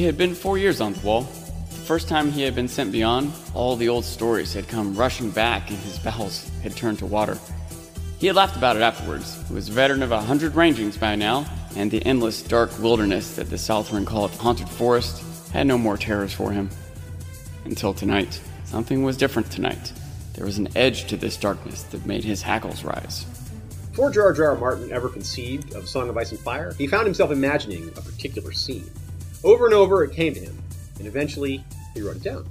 He had been four years on the wall. The first time he had been sent beyond, all the old stories had come rushing back and his bowels had turned to water. He had laughed about it afterwards. He was a veteran of a hundred rangings by now, and the endless dark wilderness that the Southron called Haunted Forest had no more terrors for him. Until tonight. Something was different tonight. There was an edge to this darkness that made his hackles rise. Before George R. R. Martin ever conceived of Song of Ice and Fire, he found himself imagining a particular scene. Over and over it came to him, and eventually he wrote it down.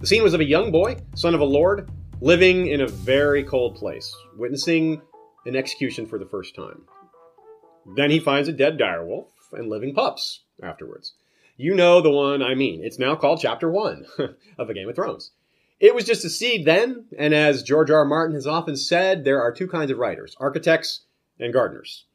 The scene was of a young boy, son of a lord, living in a very cold place, witnessing an execution for the first time. Then he finds a dead direwolf and living pups afterwards. You know the one I mean. It's now called Chapter 1 of A Game of Thrones. It was just a seed then, and as George R. R. Martin has often said, there are two kinds of writers architects and gardeners.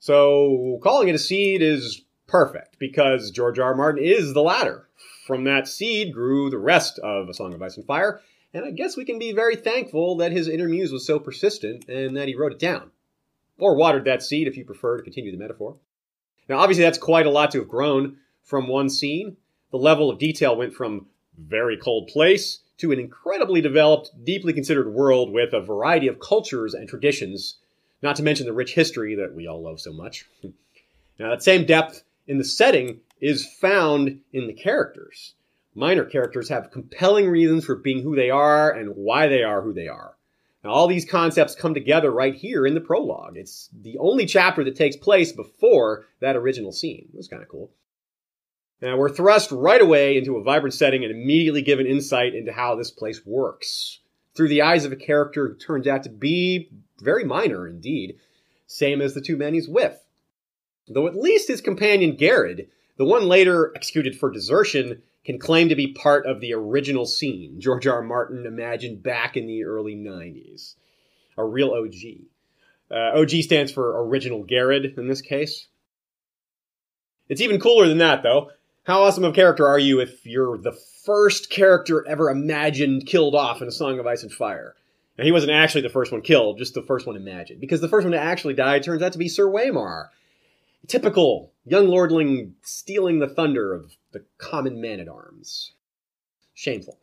So calling it a seed is perfect because George R. R. Martin is the latter. From that seed grew the rest of A Song of Ice and Fire, and I guess we can be very thankful that his inner muse was so persistent and that he wrote it down. Or watered that seed if you prefer to continue the metaphor. Now, obviously, that's quite a lot to have grown from one scene. The level of detail went from very cold place to an incredibly developed, deeply considered world with a variety of cultures and traditions, not to mention the rich history that we all love so much. now, that same depth in the setting is found in the characters. Minor characters have compelling reasons for being who they are and why they are who they are. Now, all these concepts come together right here in the prologue. It's the only chapter that takes place before that original scene. It was kind of cool. Now, we're thrust right away into a vibrant setting and immediately given insight into how this place works. Through the eyes of a character who turns out to be very minor indeed, same as the two men he's with. Though at least his companion Gared, the one later executed for desertion, can claim to be part of the original scene George R. R. Martin imagined back in the early 90s. A real OG. Uh, OG stands for original Gared in this case. It's even cooler than that, though. How awesome of a character are you if you're the first character ever imagined killed off in A Song of Ice and Fire? Now, he wasn't actually the first one killed, just the first one imagined. Because the first one to actually die turns out to be Sir Waymar. Typical young lordling stealing the thunder of the common man at arms. Shameful.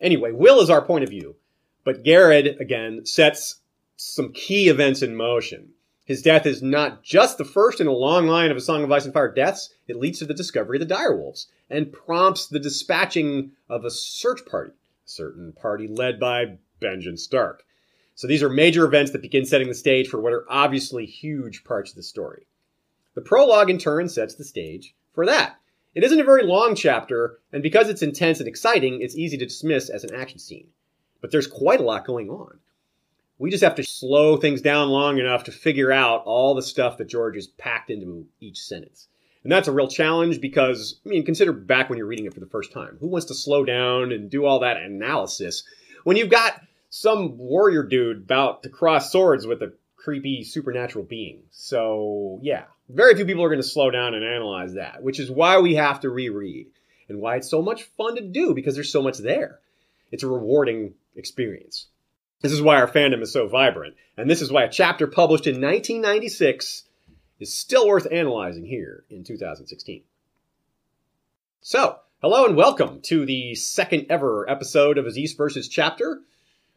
Anyway, Will is our point of view, but Gared, again, sets some key events in motion. His death is not just the first in a long line of A Song of Ice and Fire deaths, it leads to the discovery of the direwolves and prompts the dispatching of a search party, a certain party led by Benjen Stark. So these are major events that begin setting the stage for what are obviously huge parts of the story. The prologue, in turn, sets the stage for that. It isn't a very long chapter, and because it's intense and exciting, it's easy to dismiss as an action scene. But there's quite a lot going on. We just have to slow things down long enough to figure out all the stuff that George has packed into each sentence. And that's a real challenge because, I mean, consider back when you're reading it for the first time. Who wants to slow down and do all that analysis when you've got some warrior dude about to cross swords with a creepy supernatural being? So, yeah, very few people are going to slow down and analyze that, which is why we have to reread and why it's so much fun to do because there's so much there. It's a rewarding experience. This is why our fandom is so vibrant, and this is why a chapter published in 1996 is still worth analyzing here in 2016. So, hello and welcome to the second ever episode of Aziz versus Chapter.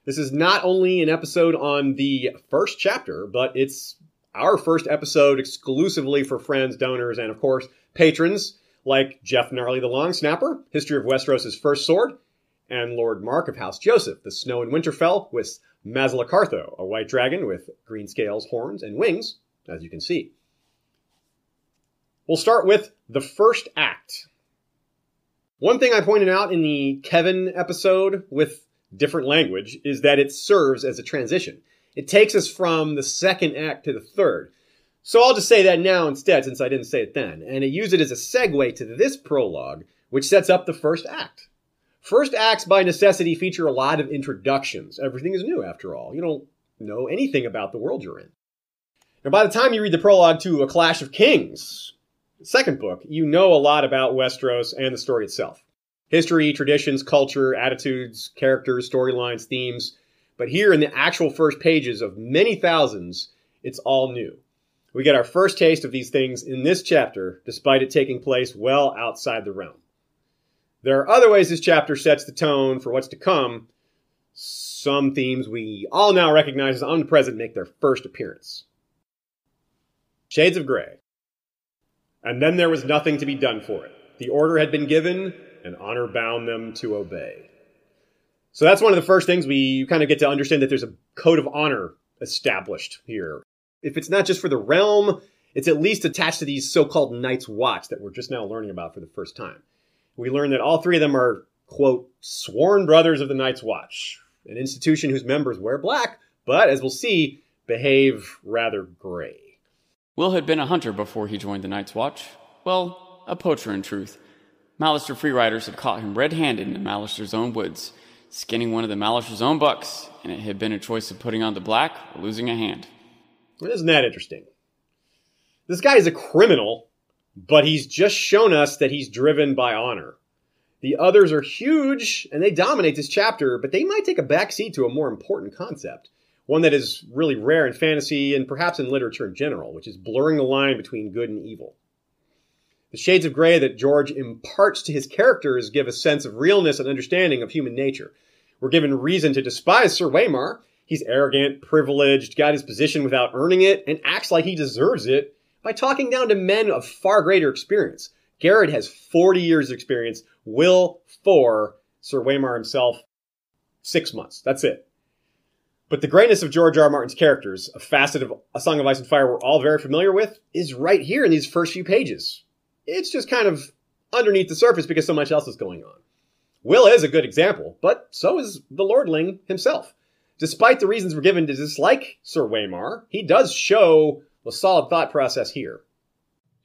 This is not only an episode on the first chapter, but it's our first episode exclusively for friends, donors, and of course, patrons like Jeff Gnarly the Long Snapper, History of Westeros' First Sword, and Lord Mark of House Joseph, the Snow in Winterfell, with Mazalacartho, a white dragon with green scales, horns, and wings, as you can see. We'll start with the first act. One thing I pointed out in the Kevin episode with different language is that it serves as a transition. It takes us from the second act to the third. So I'll just say that now instead, since I didn't say it then, and I use it as a segue to this prologue, which sets up the first act. First acts by necessity feature a lot of introductions. Everything is new after all. You don't know anything about the world you're in. And by the time you read the prologue to A Clash of Kings, second book, you know a lot about Westeros and the story itself. History, traditions, culture, attitudes, characters, storylines, themes. But here in the actual first pages of many thousands, it's all new. We get our first taste of these things in this chapter, despite it taking place well outside the realm. There are other ways this chapter sets the tone for what's to come. Some themes we all now recognize as omnipresent make their first appearance. Shades of Grey. And then there was nothing to be done for it. The order had been given, and honor bound them to obey. So that's one of the first things we kind of get to understand that there's a code of honor established here. If it's not just for the realm, it's at least attached to these so called Night's Watch that we're just now learning about for the first time. We learn that all three of them are, quote, sworn brothers of the Night's Watch, an institution whose members wear black, but as we'll see, behave rather gray. Will had been a hunter before he joined the Night's Watch. Well, a poacher in truth. Mallister free riders had caught him red handed in Mallister's own woods, skinning one of the Mallister's own bucks, and it had been a choice of putting on the black or losing a hand. Isn't that interesting? This guy is a criminal, but he's just shown us that he's driven by honor. The others are huge and they dominate this chapter, but they might take a backseat to a more important concept one that is really rare in fantasy and perhaps in literature in general, which is blurring the line between good and evil. The shades of gray that George imparts to his characters give a sense of realness and understanding of human nature. We're given reason to despise Sir Waymar. He's arrogant, privileged, got his position without earning it, and acts like he deserves it by talking down to men of far greater experience. Gared has 40 years of experience, Will, four, Sir Waymar himself, six months. That's it. But the greatness of George R. R. Martin's characters, a facet of A Song of Ice and Fire we're all very familiar with, is right here in these first few pages. It's just kind of underneath the surface because so much else is going on. Will is a good example, but so is the Lordling himself. Despite the reasons we're given to dislike Sir Waymar, he does show a solid thought process here.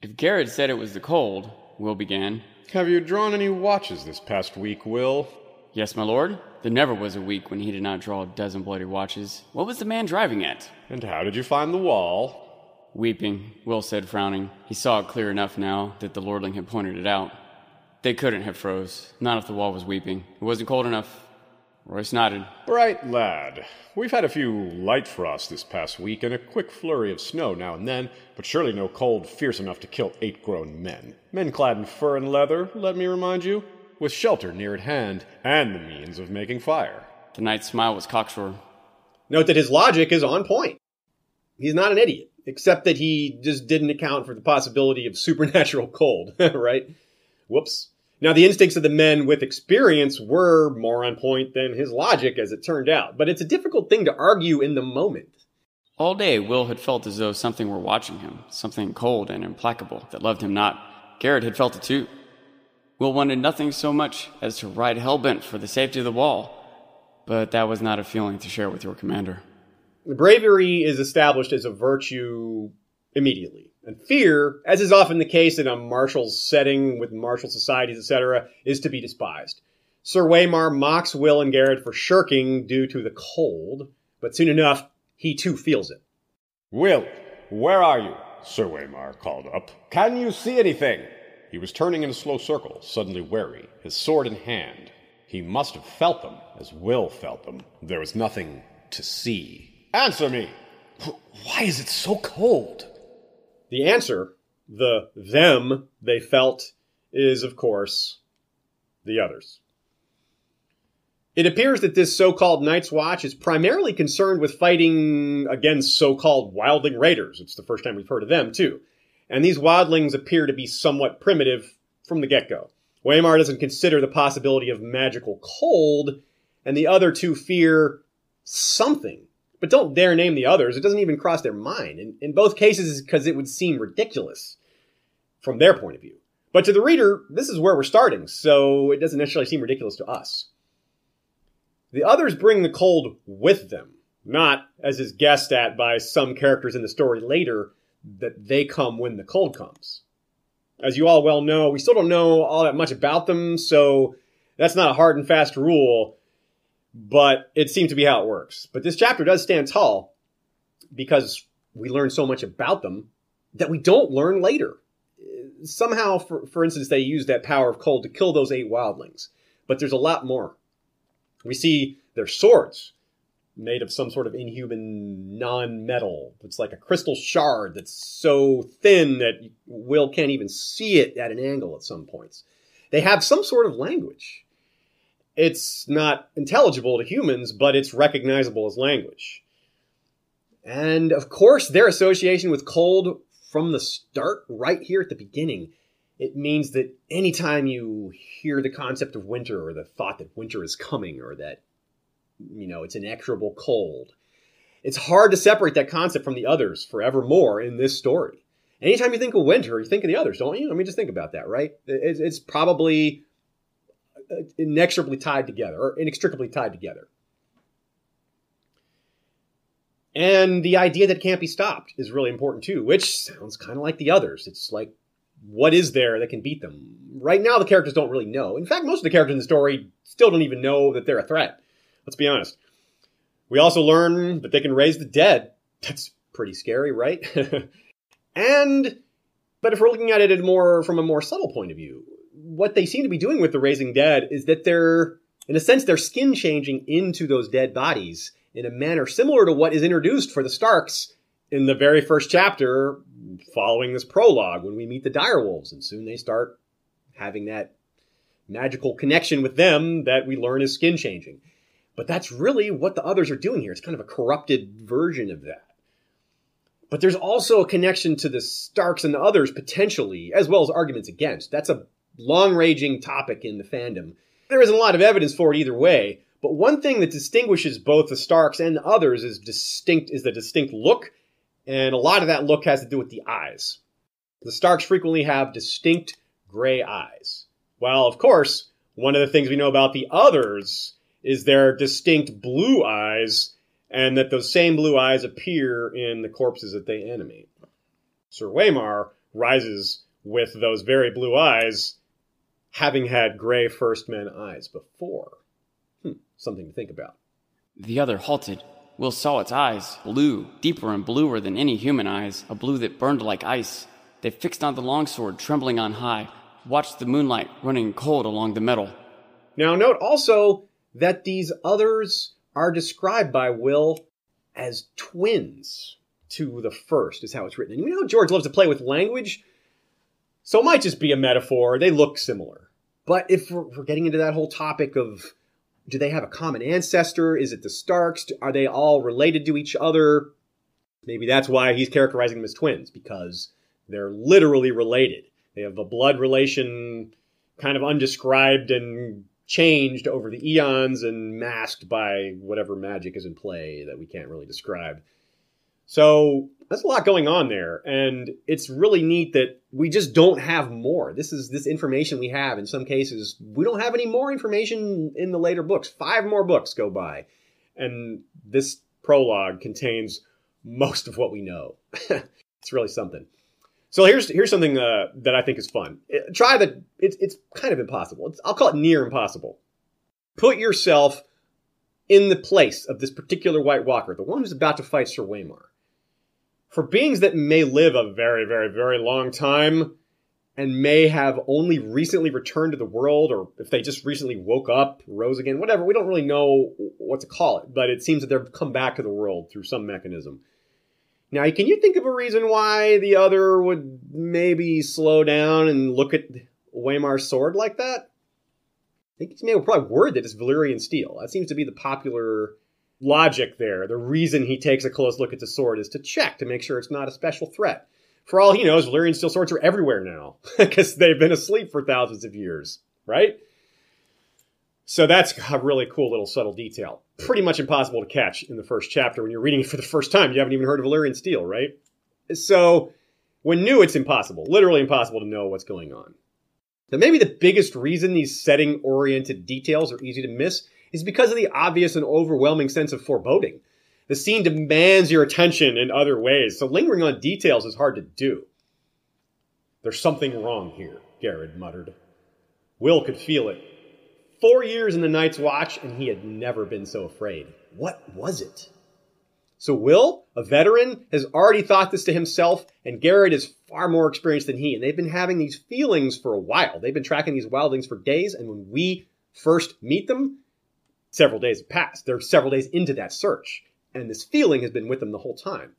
If Gared said it was the cold, Will began. Have you drawn any watches this past week, Will? Yes, my lord. There never was a week when he did not draw a dozen bloody watches. What was the man driving at? And how did you find the wall? Weeping, Will said, frowning. He saw it clear enough now that the lordling had pointed it out. They couldn't have froze, not if the wall was weeping. It wasn't cold enough. Royce nodded. Bright lad. We've had a few light frosts this past week and a quick flurry of snow now and then, but surely no cold fierce enough to kill eight grown men. Men clad in fur and leather, let me remind you with shelter near at hand and the means of making fire. The knight's smile was cocksure. Note that his logic is on point. He's not an idiot, except that he just didn't account for the possibility of supernatural cold, right? Whoops. Now, the instincts of the men with experience were more on point than his logic, as it turned out, but it's a difficult thing to argue in the moment. All day, Will had felt as though something were watching him, something cold and implacable that loved him not. Gared had felt it too. Will wanted nothing so much as to ride hellbent for the safety of the wall, but that was not a feeling to share with your commander. Bravery is established as a virtue immediately. And fear, as is often the case in a martial setting with martial societies, etc., is to be despised. Sir Waymar mocks Will and Gared for shirking due to the cold, but soon enough, he too feels it. Will, where are you? Sir Waymar called up. Can you see anything? He was turning in a slow circle, suddenly wary, his sword in hand. He must have felt them, as Will felt them. There was nothing to see. Answer me! Why is it so cold? The answer, the them they felt, is, of course, the others. It appears that this so called Night's Watch is primarily concerned with fighting against so called wildling raiders. It's the first time we've heard of them, too and these wildlings appear to be somewhat primitive from the get go. Waymar doesn't consider the possibility of magical cold, and the other two fear something, but don't dare name the others. It doesn't even cross their mind. In, in both cases, because it would seem ridiculous from their point of view. But to the reader, this is where we're starting, so it doesn't necessarily seem ridiculous to us. The others bring the cold with them, not, as is guessed at by some characters in the story later, that they come when the cold comes. As you all well know, we still don't know all that much about them, so that's not a hard and fast rule, but it seems to be how it works. But this chapter does stand tall because we learn so much about them that we don't learn later. Somehow, for, for instance, they use that power of cold to kill those eight wildlings, but there's a lot more. We see their swords, made of some sort of inhuman non-metal. It's like a crystal shard that's so thin that Will can't even see it at an angle at some points. They have some sort of language. It's not intelligible to humans, but it's recognizable as language. And of course, their association with cold from the start, right here at the beginning, it means that anytime you hear the concept of winter or the thought that winter is coming or that you know it's inexorable cold it's hard to separate that concept from the others forevermore in this story. Anytime you think of winter you think of the others don't you? I mean just think about that right? It's, probably inexorably tied together or inextricably tied together and the idea that can't be stopped is really important too which sounds kind of like the others it's like what is there that can beat them? Right now, the characters don't really know. In fact, most of the characters in the story still don't even know that they're a threat. Let's be honest. We also learn that they can raise the dead. That's pretty scary, right? and, but if we're looking at it more from a more subtle point of view, what they seem to be doing with the raising dead is that they're, in a sense, they're skin changing into those dead bodies in a manner similar to what is introduced for the Starks in the very first chapter following this prologue when we meet the direwolves and soon they start having that magical connection with them that we learn is skin changing. But that's really what the others are doing here. It's kind of a corrupted version of that. But there's also a connection to the starks and the others potentially as well as arguments against. That's a long raging topic in the fandom there isn't a lot of evidence for it either way but one thing that distinguishes both the starks and the others is distinct is the distinct look and a lot of that look has to do with the eyes. The Starks frequently have distinct gray eyes. Well, of course, one of the things we know about the others is their distinct blue eyes, and that those same blue eyes appear in the corpses that they animate. Sir Waymar rises with those very blue eyes, having had gray First Men eyes before. Hmm, something to think about. The other halted Will saw its eyes, blue, deeper and bluer than any human eyes, a blue that burned like ice. They fixed on the longsword, trembling on high, watched the moonlight running cold along the metal. Now, note also that these others are described by Will as twins to the first, is how it's written. And you know George loves to play with language, so it might just be a metaphor. They look similar. But if we're, we're getting into that whole topic of do they have a common ancestor? Is it the Starks? Are they all related to each other? Maybe that's why he's characterizing them as twins, because they're literally related. They have a blood relation kind of undescribed and changed over the eons and masked by whatever magic is in play that we can't really describe. So that's a lot going on there, and it's really neat that we just don't have more. This is this information we have. In some cases, we don't have any more information in the later books. Five more books go by, and this prologue contains most of what we know. it's really something. So here's here's something uh, that I think is fun. It, uh, try the it's it's kind of impossible. It's, I'll call it near impossible. Put yourself in the place of this particular White Walker, the one who's about to fight Sir Waymar for beings that may live a very, very, very long time and may have only recently returned to the world, or if they just recently woke up, rose again, whatever, we don't really know what to call it, but it seems that they've come back to the world through some mechanism. Now, can you think of a reason why the other would maybe slow down and look at Waymar's sword like that? I think he's maybe probably worried that it's Valyrian steel. That seems to be the popular logic there. The reason he takes a close look at the sword is to check to make sure it's not a special threat. For all he knows, Valyrian steel swords are everywhere now because they've been asleep for thousands of years, right? So that's a really cool little subtle detail. Pretty much impossible to catch in the first chapter when you're reading it for the first time. You haven't even heard of Valyrian steel, right? So when new, it's impossible, literally impossible to know what's going on. Now, maybe the biggest reason these setting oriented details are easy to miss is because of the obvious and overwhelming sense of foreboding. The scene demands your attention in other ways, so lingering on details is hard to do. There's something wrong here, Gared muttered. Will could feel it. Four years in the Night's Watch, and he had never been so afraid. What was it? So Will, a veteran, has already thought this to himself, and Gared is far more experienced than he, and they've been having these feelings for a while. They've been tracking these wildlings for days, and when we first meet them, several days have passed. They're several days into that search, and this feeling has been with them the whole time.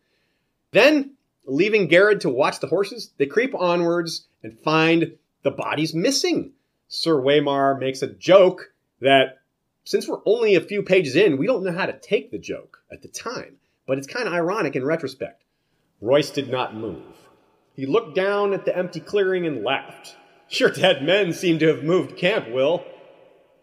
Then, leaving Gared to watch the horses, they creep onwards and find the bodies missing. Sir Waymar makes a joke that since we're only a few pages in, we don't know how to take the joke at the time, but it's kind of ironic in retrospect. Royce did not move. He looked down at the empty clearing and laughed. Your dead men seem to have moved camp, Will.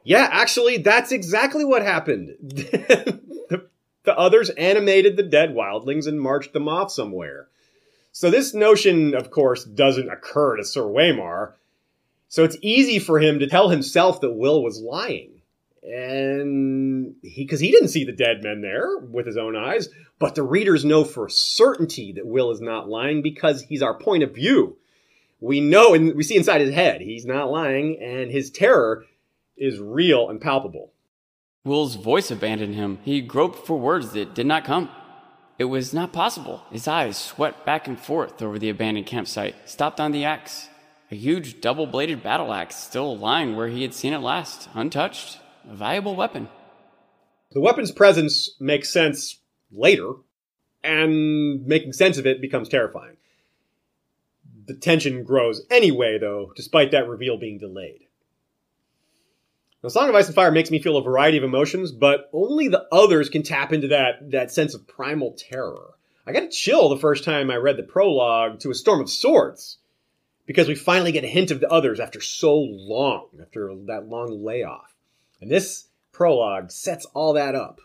Yeah, actually, that's exactly what happened. the, the others animated the dead wildlings and marched them off somewhere. So this notion, of course, doesn't occur to Sir Waymar. So it's easy for him to tell himself that Will was lying. And he, because he didn't see the dead men there with his own eyes, but the readers know for certainty that Will is not lying because he's our point of view. We know and we see inside his head he's not lying, and his terror is real and palpable. Will's voice abandoned him. He groped for words that did not come. It was not possible. His eyes swept back and forth over the abandoned campsite, stopped on the axe. A huge double bladed battle axe still lying where he had seen it last, untouched. A valuable weapon. The weapon's presence makes sense later, and making sense of it becomes terrifying. The tension grows anyway, though, despite that reveal being delayed. Now, Song of Ice and Fire makes me feel a variety of emotions, but only the others can tap into that, that sense of primal terror. I got a chill the first time I read the prologue to A Storm of Swords, because we finally get a hint of the others after so long, after that long layoff. And this prologue sets all that up.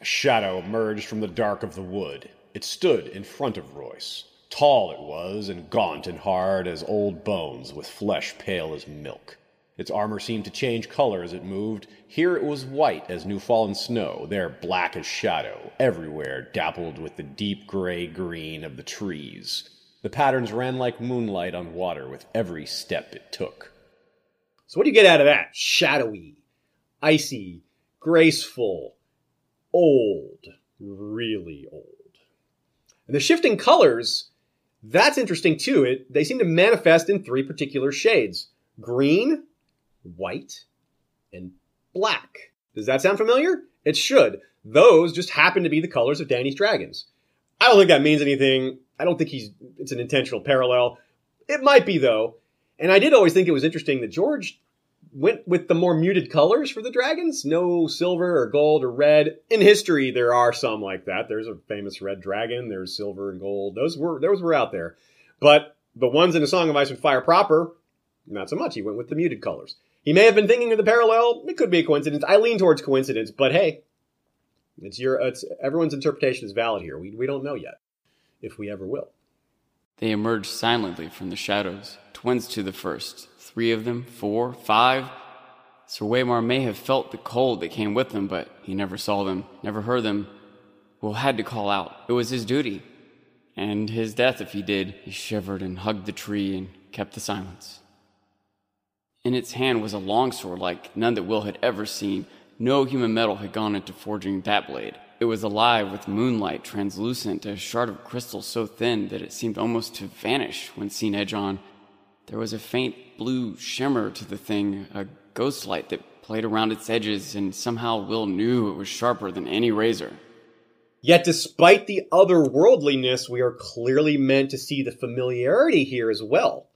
A shadow emerged from the dark of the wood. It stood in front of Royce. Tall it was, and gaunt and hard as old bones, with flesh pale as milk. Its armor seemed to change color as it moved. Here it was white as new fallen snow, there black as shadow, everywhere dappled with the deep gray green of the trees. The patterns ran like moonlight on water with every step it took. So, what do you get out of that? Shadowy, icy, graceful, old, really old. And the shifting colors, that's interesting too. It, they seem to manifest in three particular shades green, white, and black. Does that sound familiar? It should. Those just happen to be the colors of Dany's dragons. I don't think that means anything. I don't think he's it's an intentional parallel. It might be though. And I did always think it was interesting that George went with the more muted colors for the dragons. No silver or gold or red. In history, there are some like that. There's a famous red dragon. There's silver and gold. Those were those were out there. But the ones in the Song of Ice and Fire proper, not so much. He went with the muted colors. He may have been thinking of the parallel. It could be a coincidence. I lean towards coincidence, but hey, it's your it's everyone's interpretation is valid here. We we don't know yet if we ever will. They emerged silently from the shadows, twins to the first, three of them, four, five. Sir Waymar may have felt the cold that came with them, but he never saw them, never heard them. Will had to call out. It was his duty. And his death if he did. He shivered and hugged the tree and kept the silence. In its hand was a longsword like none that Will had ever seen. No human metal had gone into forging that blade. It was alive with moonlight, translucent, a shard of crystal so thin that it seemed almost to vanish when seen edge on. There was a faint blue shimmer to the thing, a ghost light that played around its edges, and somehow Will knew it was sharper than any razor. Yet, despite the otherworldliness, we are clearly meant to see the familiarity here as well.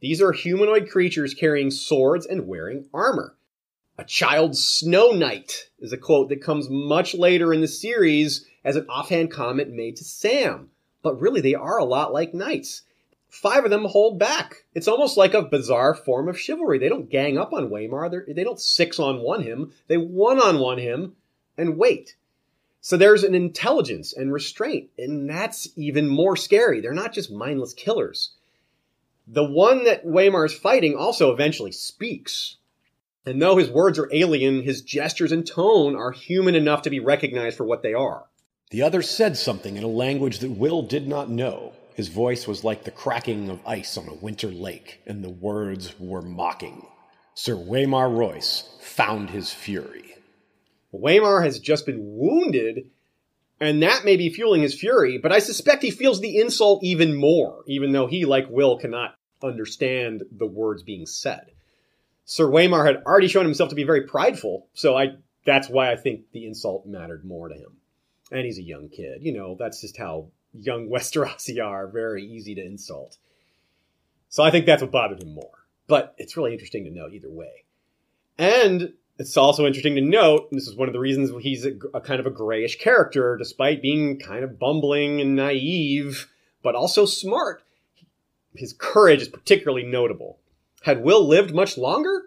These are humanoid creatures carrying swords and wearing armor. A child's snow knight is a quote that comes much later in the series as an offhand comment made to Sam. But really, they are a lot like knights five of them hold back. It's almost like a bizarre form of chivalry. They don't gang up on Waymar. They're, they do not six on one him. They one on one him and wait. So there's an intelligence and restraint, and that's even more scary. They're not just mindless killers. The one that Waymar is fighting also eventually speaks. And though his words are alien, his gestures and tone are human enough to be recognized for what they are. The other said something in a language that Will did not know. His voice was like the cracking of ice on a winter lake, and the words were mocking. Sir Waymar Royce found his fury. Waymar has just been wounded, and that may be fueling his fury, but I suspect he feels the insult even more, even though he, like Will, cannot understand the words being said. Sir Waymar had already shown himself to be very prideful, so I that's why I think the insult mattered more to him. And he's a young kid. You know, that's just how young Westerosi are, very easy to insult. So I think that's what bothered him more. But it's really interesting to note either way. And it's also interesting to note, and this is one of the reasons he's a, a, kind of a grayish character, despite being kind of bumbling and naive, but also smart. His courage is particularly notable. Had Will lived much longer,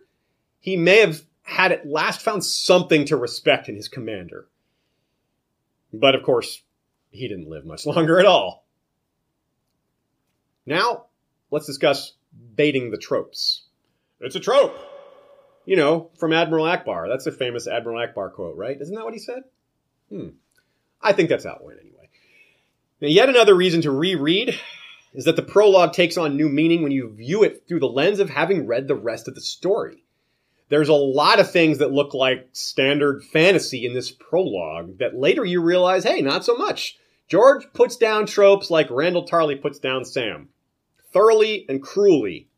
he may have had at last found something to respect in his commander. But of course, he didn't live much longer at all. Now, let's discuss baiting the tropes. It's a trope! You know, from Admiral Ackbar. That's a famous Admiral Ackbar quote, right? Isn't that what he said? Hmm. I think that's how anyway. Now, yet another reason to reread is that the prologue takes on new meaning when you view it through the lens of having read the rest of the story. There's a lot of things that look like standard fantasy in this prologue that later you realize, hey, not so much. George puts down tropes like Randyll Tarly puts down Sam. Thoroughly and cruelly.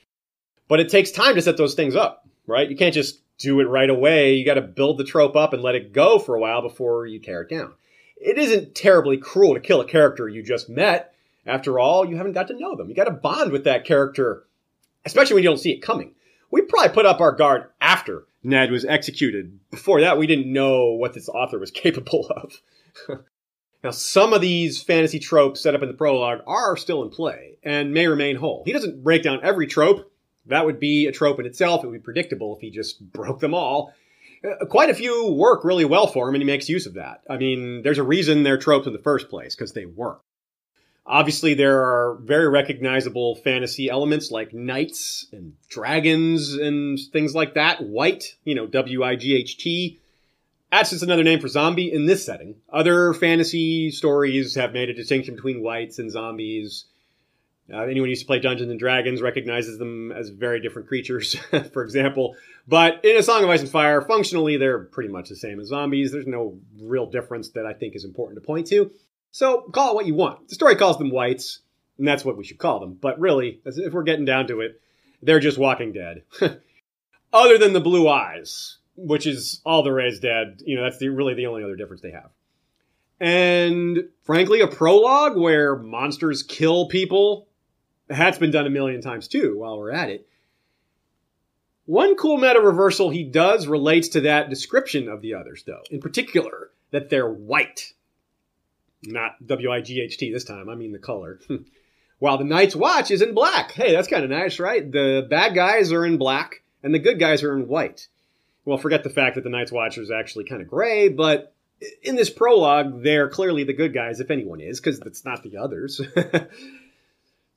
but it takes time to set those things up, right? You can't just do it right away. You got to build the trope up and let it go for a while before you tear it down. It isn't terribly cruel to kill a character you just met. After all, you haven't got to know them. You got to bond with that character, especially when you don't see it coming we probably put up our guard after Ned was executed. Before that, we didn't know what this author was capable of. now, some of these fantasy tropes set up in the prologue are still in play and may remain whole. He doesn't break down every trope. That would be a trope in itself. It would be predictable if he just broke them all. Uh, quite a few work really well for him, and he makes use of that. I mean, there's a reason they're tropes in the first place, because they work. Obviously, there are very recognizable fantasy elements like knights and dragons and things like that. Wight, you know, W I G H T. That's just another name for zombie in this setting. Other fantasy stories have made a distinction between wights and zombies. Uh, anyone who used to play Dungeons and Dragons recognizes them as very different creatures, for example. But in A Song of Ice and Fire, functionally, they're pretty much the same as zombies. There's no real difference that I think is important to point to. So call it what you want. The story calls them wights, and that's what we should call them. But really, if we're getting down to it, they're just Walking Dead. other than the blue eyes, which is all the Rey's dead. You know, that's the, really the only other difference they have. And frankly, a prologue where monsters kill people, that's been done a million times too while we're at it. One cool meta reversal he does relates to that description of the others, though. In particular, that they're white. Not W I G H T this time. I mean the color. While the Night's Watch is in black. Hey, that's kind of nice, right? The bad guys are in black and the good guys are in white. Well, forget the fact that the Night's Watch is actually kind of gray, but in this prologue, they're clearly the good guys, if anyone is, because it's not the others.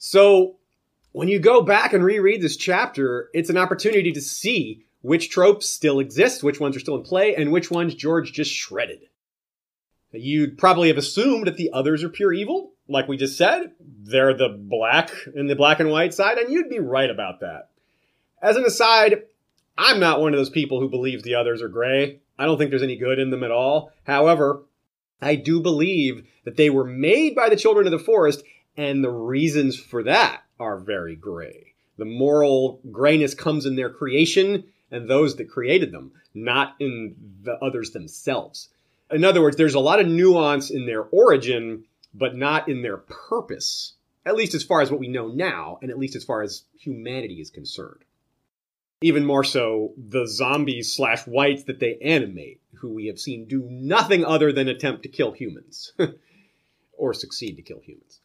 so when you go back and reread this chapter, it's an opportunity to see which tropes still exist, which ones are still in play, and which ones George just shredded. You'd probably have assumed that the others are pure evil, like we just said. They're the black and the black and white side, and you'd be right about that. As an aside, I'm not one of those people who believes the others are gray. I don't think there's any good in them at all. However, I do believe that they were made by the children of the forest, and the reasons for that are very gray. The moral grayness comes in their creation and those that created them, not in the others themselves in other words, there's a lot of nuance in their origin, but not in their purpose, at least as far as what we know now, and at least as far as humanity is concerned. Even more so, the zombies slash wights that they animate, who we have seen do nothing other than attempt to kill humans, or succeed to kill humans.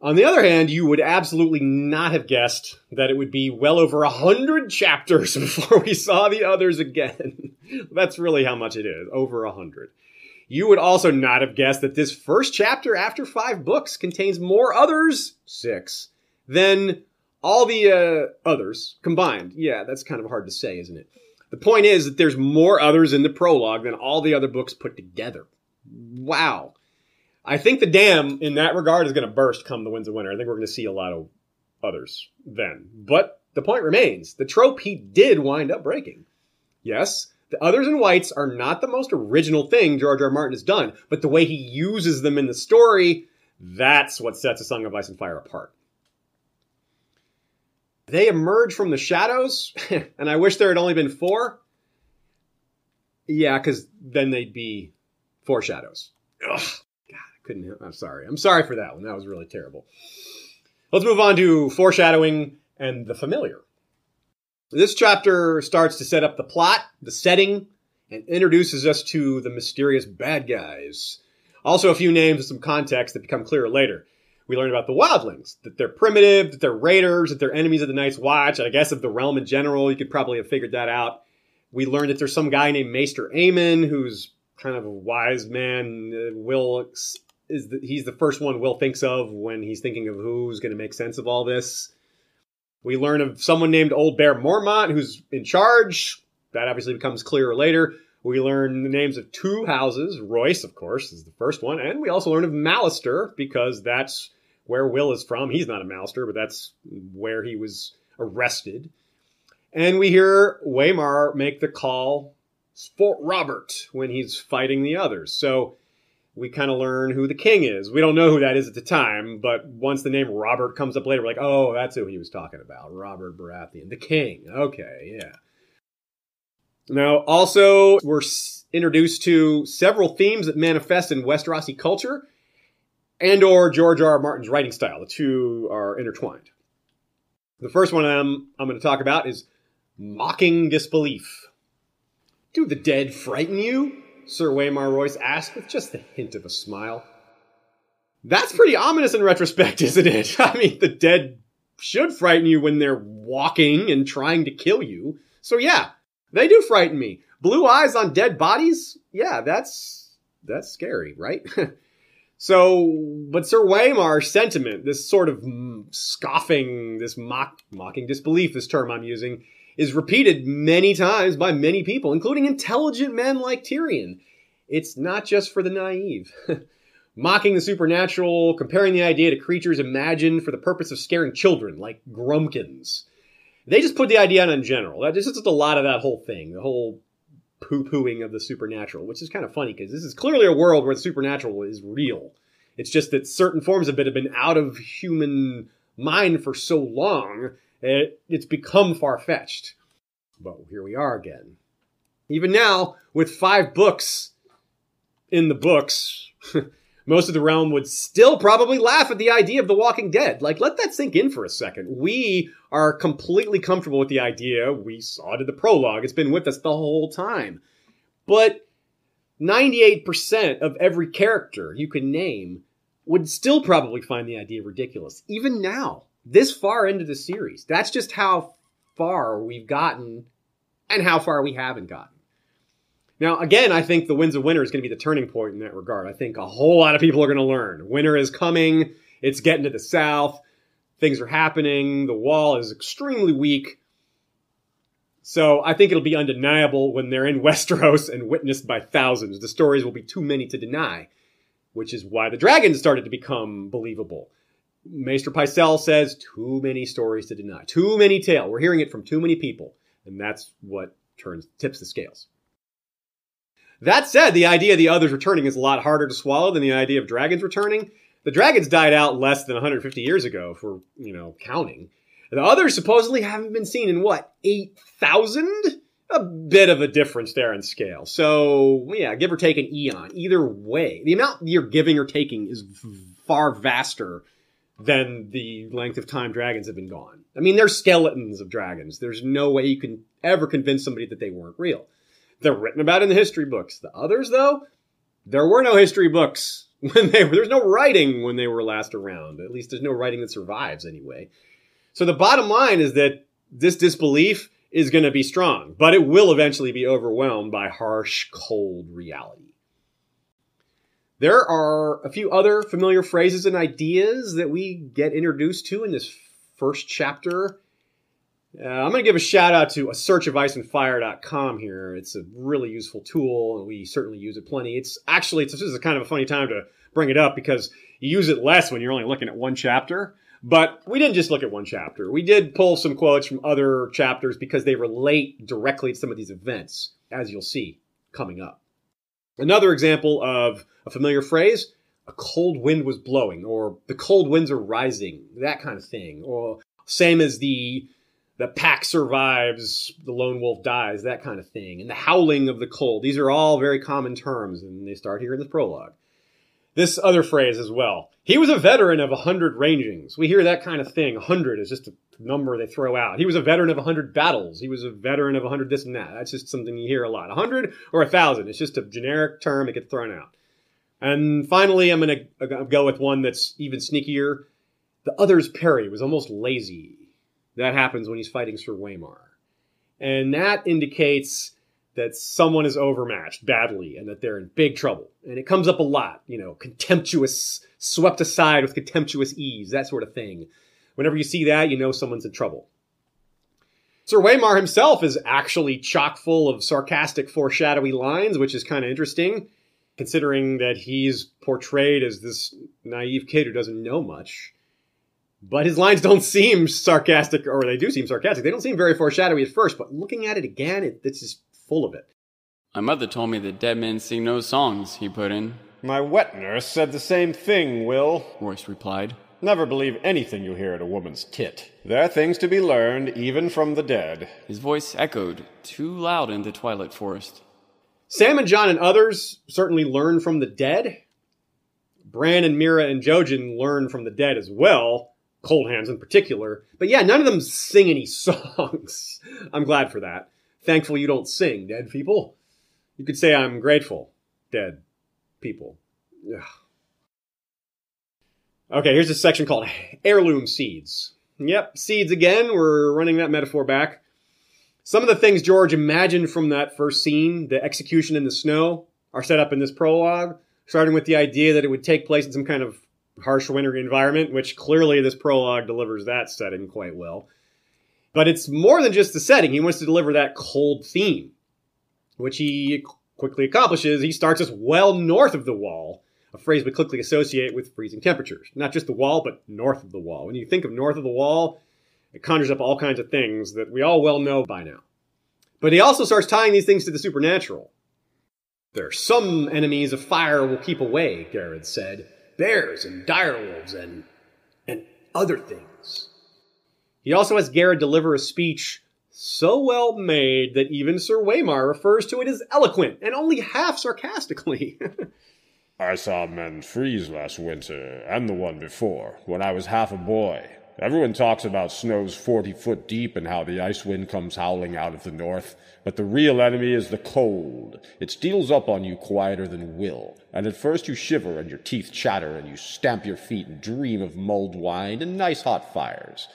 On the other hand, you would absolutely not have guessed that it would be well over a hundred chapters before we saw the others again. That's really how much it is, over a hundred. You would also not have guessed that this first chapter after five books contains more others, six, than all the uh, others combined. Yeah, that's kind of hard to say, isn't it? The point is that there's more others in the prologue than all the other books put together. Wow. I think the dam in that regard is going to burst come the Winds of Winter. I think we're going to see a lot of others then. But the point remains the trope he did wind up breaking. Yes, the others and wights are not the most original thing George R. R. Martin has done, but the way he uses them in the story, that's what sets A Song of Ice and Fire apart. They emerge from the shadows, and I wish there had only been four. Yeah, because then they'd be foreshadows. Ugh. Couldn't. I'm sorry. I'm sorry for that one. That was really terrible. Let's move on to foreshadowing and the familiar. This chapter starts to set up the plot, the setting, and introduces us to the mysterious bad guys. Also, a few names and some context that become clearer later. We learn about the wildlings, that they're primitive, that they're raiders, that they're enemies of the Night's Watch, I guess of the realm in general. You could probably have figured that out. We learned that there's some guy named Maester Aemon who's kind of a wise man. Uh, Will is the, he's the first one Will thinks of when he's thinking of who's going to make sense of all this. We learn of someone named Old Bear Mormont who's in charge. That obviously becomes clearer later. We learn the names of two houses. Royce, of course, is the first one, and we also learn of Mallister because that's where Will is from. He's not a Mallister, but that's where he was arrested. And we hear Waymar make the call for Robert when he's fighting the others. So we kind of learn who the king is. We don't know who that is at the time, but once the name Robert comes up later, we're like, oh, that's who he was talking about. Robert Baratheon, the king. Okay, yeah. Now, also, we're introduced to several themes that manifest in Westerosi culture and or George R. R. Martin's writing style. The two are intertwined. The first one I'm, I'm going to talk about is mocking disbelief. Do the dead frighten you? Sir Waymar Royce asked with just the hint of a smile. That's pretty ominous in retrospect, isn't it? I mean, the dead should frighten you when they're walking and trying to kill you. So yeah, they do frighten me. Blue eyes on dead bodies? Yeah, that's that's scary, right? So, but Sir Waymar's sentiment, this sort of scoffing, this mock, mocking disbelief, this term I'm using, is repeated many times by many people, including intelligent men like Tyrion. It's not just for the naive. Mocking the supernatural, comparing the idea to creatures imagined for the purpose of scaring children, like grumpkins. They just put the idea out in general. That just just a lot of that whole thing, the whole poo-pooing of the supernatural, which is kind of funny because this is clearly a world where the supernatural is real. It's just that certain forms of it have been out of human mind for so long, it, it's become far-fetched. But here we are again. Even now, with five books in the books, most of the realm would still probably laugh at the idea of The Walking Dead. Like, let that sink in for a second. We are completely comfortable with the idea. We saw it in the prologue. It's been with us the whole time. But 98% of every character you can name would still probably find the idea ridiculous, even now, this far into the series. That's just how far we've gotten and how far we haven't gotten. Now, again, I think the Winds of Winter is going to be the turning point in that regard. I think a whole lot of people are going to learn. Winter is coming. It's getting to the south. Things are happening. The wall is extremely weak. So I think it'll be undeniable when they're in Westeros and witnessed by thousands. The stories will be too many to deny, which is why the dragons started to become believable. Maester Pycelle says too many stories to deny, too many tale. We're hearing it from too many people, and that's what turns tips the scales. That said, the idea of the others returning is a lot harder to swallow than the idea of dragons returning. The dragons died out less than 150 years ago, for you know counting. The others supposedly haven't been seen in what 8,000? A bit of a difference there in scale. So yeah, give or take an eon. Either way, the amount you're giving or taking is far vaster than the length of time dragons have been gone. I mean, they're skeletons of dragons. There's no way you can ever convince somebody that they weren't real. They're written about in the history books. The others, though, there were no history books when they were, there's no writing when they were last around. At least there's no writing that survives anyway. So the bottom line is that this disbelief is going to be strong, but it will eventually be overwhelmed by harsh, cold reality. There are a few other familiar phrases and ideas that we get introduced to in this first chapter uh, I'm going to give a shout out to a search of iceandfire.com here. It's a really useful tool, and we certainly use it plenty. It's actually, it's, this is a kind of a funny time to bring it up because you use it less when you're only looking at one chapter. But we didn't just look at one chapter. We did pull some quotes from other chapters because they relate directly to some of these events, as you'll see coming up. Another example of a familiar phrase a cold wind was blowing, or the cold winds are rising, that kind of thing. Or same as the the pack survives, the lone wolf dies, that kind of thing, and the howling of the cold. These are all very common terms, and they start here in the prologue. This other phrase as well. He was a veteran of a hundred rangings. We hear that kind of thing. A hundred is just a number they throw out. He was a veteran of a hundred battles. He was a veteran of a hundred this and that. That's just something you hear a lot. A hundred or a thousand. It's just a generic term that gets thrown out. And finally, I'm going to go with one that's even sneakier. The other's parry was almost lazy. That happens when he's fighting Sir Waymar. And that indicates that someone is overmatched badly and that they're in big trouble. And it comes up a lot, you know, contemptuous, swept aside with contemptuous ease, that sort of thing. Whenever you see that, you know someone's in trouble. Sir Waymar himself is actually chock full of sarcastic, foreshadowy lines, which is kind of interesting, considering that he's portrayed as this naive kid who doesn't know much. But his lines don't seem sarcastic, or they do seem sarcastic. They don't seem very foreshadowy at first, but looking at it again, it, it's just full of it. My mother told me that dead men sing no songs, he put in. My wet nurse said the same thing, Will. Royce replied. Never believe anything you hear at a woman's tit. There are things to be learned, even from the dead. His voice echoed too loud in the twilight forest. Sam and Jon and others certainly learn from the dead. Bran and Meera and Jojen learn from the dead as well, Cold Hands in particular. But yeah, none of them sing any songs. I'm glad for that. Thankful you don't sing, dead people. You could say I'm grateful, dead people. Ugh. Okay, here's a section called Heirloom Seeds. Yep, seeds again. We're running that metaphor back. Some of the things George imagined from that first scene, the execution in the snow, are set up in this prologue, starting with the idea that it would take place in some kind of harsh winter environment, which clearly this prologue delivers that setting quite well. But it's more than just the setting. He wants to deliver that cold theme, which he quickly accomplishes. He starts us well north of the wall, a phrase we quickly associate with freezing temperatures. Not just the wall, but north of the wall. When you think of north of the wall, it conjures up all kinds of things that we all well know by now. But he also starts tying these things to the supernatural. There are some enemies of fire will keep away, Gared said. Bears and direwolves and and other things. He also has Gared deliver a speech so well made that even Sir Waymar refers to it as eloquent and only half sarcastically. I saw men freeze last winter, and the one before, when I was half a boy. Everyone talks about snows 40 foot deep and how the ice wind comes howling out of the north, but the real enemy is the cold. It steals up on you quieter than will, and at first you shiver and your teeth chatter and you stamp your feet and dream of mulled wine and nice hot fires.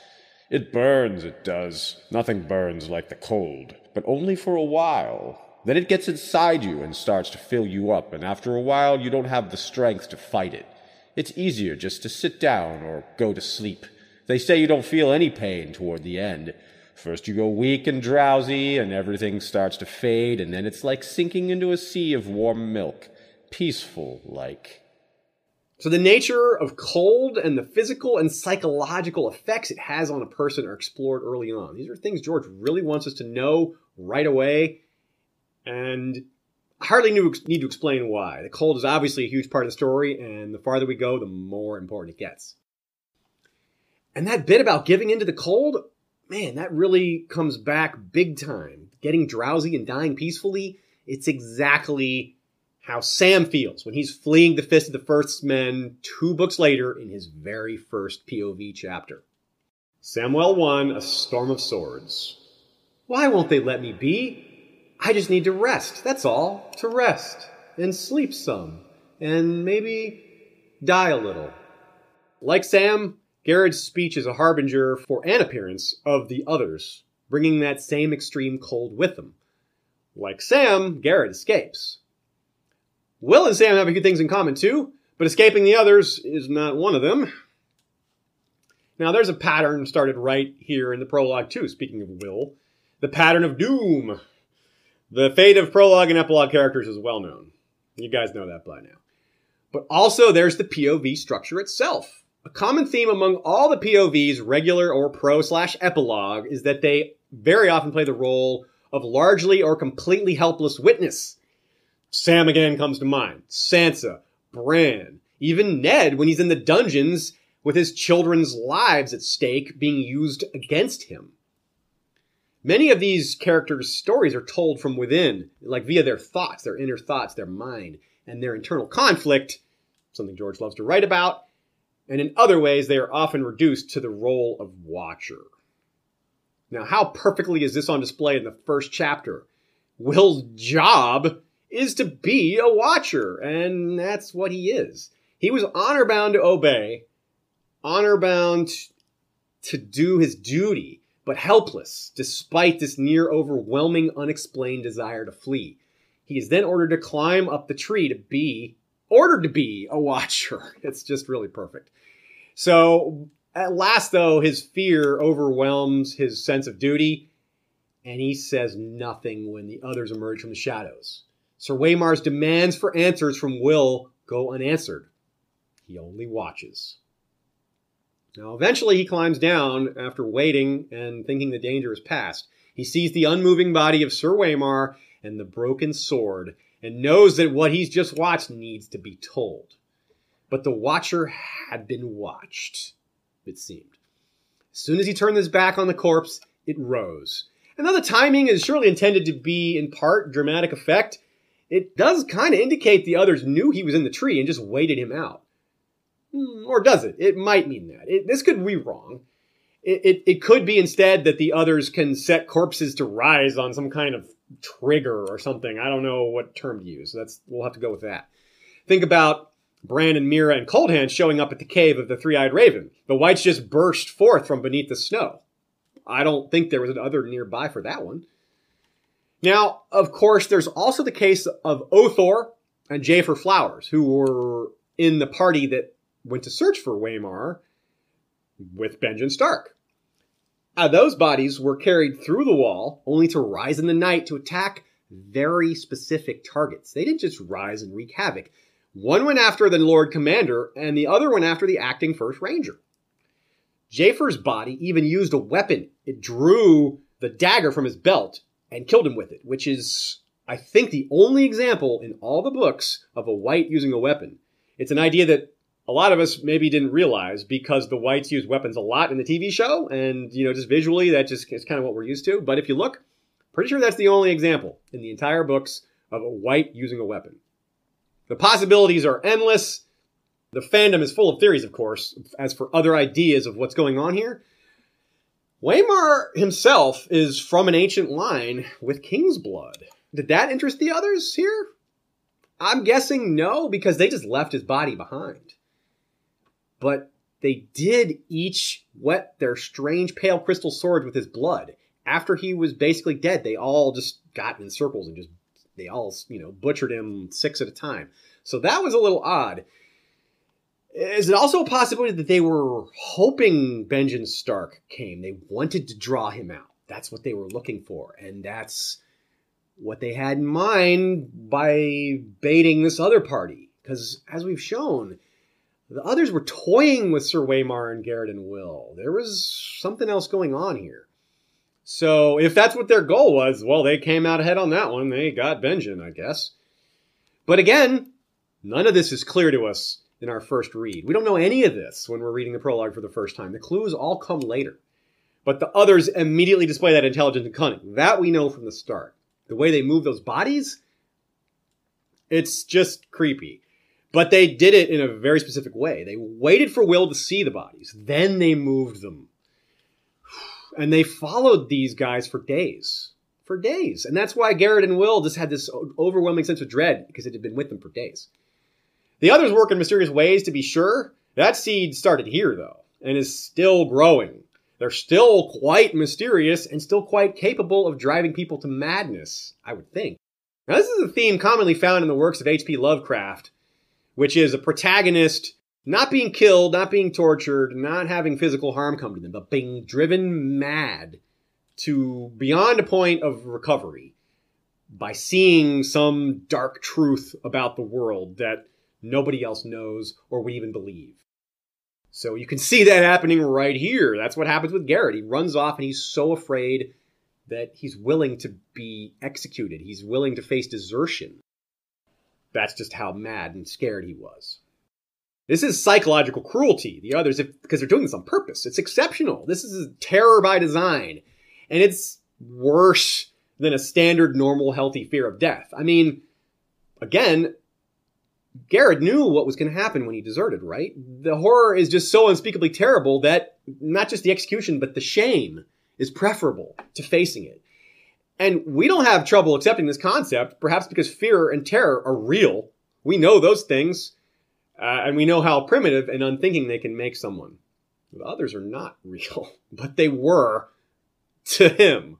It burns, it does. Nothing burns like the cold, but only for a while. Then it gets inside you and starts to fill you up, and after a while you don't have the strength to fight it. It's easier just to sit down or go to sleep. They say you don't feel any pain toward the end. First you go weak and drowsy, and everything starts to fade, and then it's like sinking into a sea of warm milk. Peaceful, like. So the nature of cold and the physical and psychological effects it has on a person are explored early on. These are things George really wants us to know right away, and I hardly need to explain why. The cold is obviously a huge part of the story, and the farther we go, the more important it gets. And that bit about giving into the cold, man, that really comes back big time. Getting drowsy and dying peacefully, it's exactly how Sam feels when he's fleeing the fist of the First Men two books later in his very first POV chapter. Samwell 1 A Storm of Swords. Why won't they let me be? I just need to rest, that's all. To rest. And sleep some. And maybe die a little. Like Sam, Gared's speech is a harbinger for an appearance of the others, bringing that same extreme cold with them. Like Sam, Gared escapes. Will and Sam have a few things in common too, but escaping the others is not one of them. Now, there's a pattern started right here in the prologue too, speaking of Will. The pattern of doom. The fate of prologue and epilogue characters is well known. You guys know that by now. But also, there's the POV structure itself. A common theme among all the POVs, regular or pro slash epilogue, is that they very often play the role of largely or completely helpless witness Sam again comes to mind. Sansa, Bran, even Ned when he's in the dungeons with his children's lives at stake being used against him. Many of these characters' stories are told from within, like via their thoughts, their inner thoughts, their mind, and their internal conflict, something George loves to write about. And in other ways, they are often reduced to the role of watcher. Now, how perfectly is this on display in the first chapter? Will's job is to be a watcher, and that's what he is. He was honor bound to obey, honor bound to do his duty but helpless despite this near overwhelming unexplained desire to flee. He is then ordered to climb up the tree to be ordered to be a watcher. It's just really perfect. So at last, though, his fear overwhelms his sense of duty, and he says nothing when the others emerge from the shadows. Sir Waymar's demands for answers from Will go unanswered. He only watches. Now, eventually, he climbs down after waiting and thinking the danger is past. He sees the unmoving body of Sir Waymar and the broken sword and knows that what he's just watched needs to be told. But the watcher had been watched, it seemed. As soon as he turned his back on the corpse, it rose. And though the timing is surely intended to be in part dramatic effect, it does kind of indicate the others knew he was in the tree and just waited him out. Hmm, or does it? It might mean that. It, this could be wrong. It, it, it could be instead that the others can set corpses to rise on some kind of trigger or something. I don't know what term to use. That's we'll have to go with that. Think about Bran and Meera and Coldhand showing up at the cave of the three-eyed raven. The wights just burst forth from beneath the snow. I don't think there was another nearby for that one. Now, of course, there's also the case of Othor and Jafer Flowers, who were in the party that went to search for Waymar with Benjen Stark. Uh, those bodies were carried through the wall only to rise in the night to attack very specific targets. They didn't just rise and wreak havoc. One went after the Lord Commander, and the other went after the acting First Ranger. Jafer's body even used a weapon. It drew the dagger from his belt and killed him with it, which is, I think, the only example in all the books of a wight using a weapon. It's an idea that a lot of us maybe didn't realize because the wights use weapons a lot in the TV show, and you know, just visually, that just is kind of what we're used to. But if you look, pretty sure that's the only example in the entire books of a wight using a weapon. The possibilities are endless. The fandom is full of theories, of course, as for other ideas of what's going on here. Waymar himself is from an ancient line with king's blood. Did that interest the others here? I'm guessing no, because they just left his body behind but they did each wet their strange pale crystal swords with his blood. After he was basically dead, they all just got in circles and just they all you know butchered him six at a time. So that was a little odd. Is it also a possibility that they were hoping Benjen Stark came? They wanted to draw him out. That's what they were looking for, and that's what they had in mind by baiting this other party. Because as we've shown, the others were toying with Sir Waymar and Garrett and Will. There was something else going on here. So if that's what their goal was, well, they came out ahead on that one. They got Benjen, I guess. But again, none of this is clear to us in our first read. We don't know any of this when we're reading the prologue for the first time. The clues all come later. But the others immediately display that intelligence and cunning. That we know from the start. The way they move those bodies, it's just creepy. But they did it in a very specific way. They waited for Will to see the bodies, then they moved them. And they followed these guys for days. For days. And that's why Garrett and Will just had this overwhelming sense of dread because it had been with them for days. The others work in mysterious ways, to be sure. That seed started here, though, and is still growing. They're still quite mysterious and still quite capable of driving people to madness, I would think. Now, this is a theme commonly found in the works of H.P. Lovecraft which is a protagonist not being killed, not being tortured, not having physical harm come to them, but being driven mad to beyond a point of recovery by seeing some dark truth about the world that nobody else knows or would even believe. So you can see that happening right here. That's what happens with Gared. He runs off and he's so afraid that he's willing to be executed. He's willing to face desertion. That's just how mad and scared he was. This is psychological cruelty. The others, because they're doing this on purpose. It's exceptional. This is terror by design. And it's worse than a standard, normal, healthy fear of death. I mean, again, Gared knew what was going to happen when he deserted, right? The horror is just so unspeakably terrible that not just the execution, but the shame is preferable to facing it. And we don't have trouble accepting this concept, perhaps because fear and terror are real. We know those things, uh, and we know how primitive and unthinking they can make someone. The others are not real, but they were to him.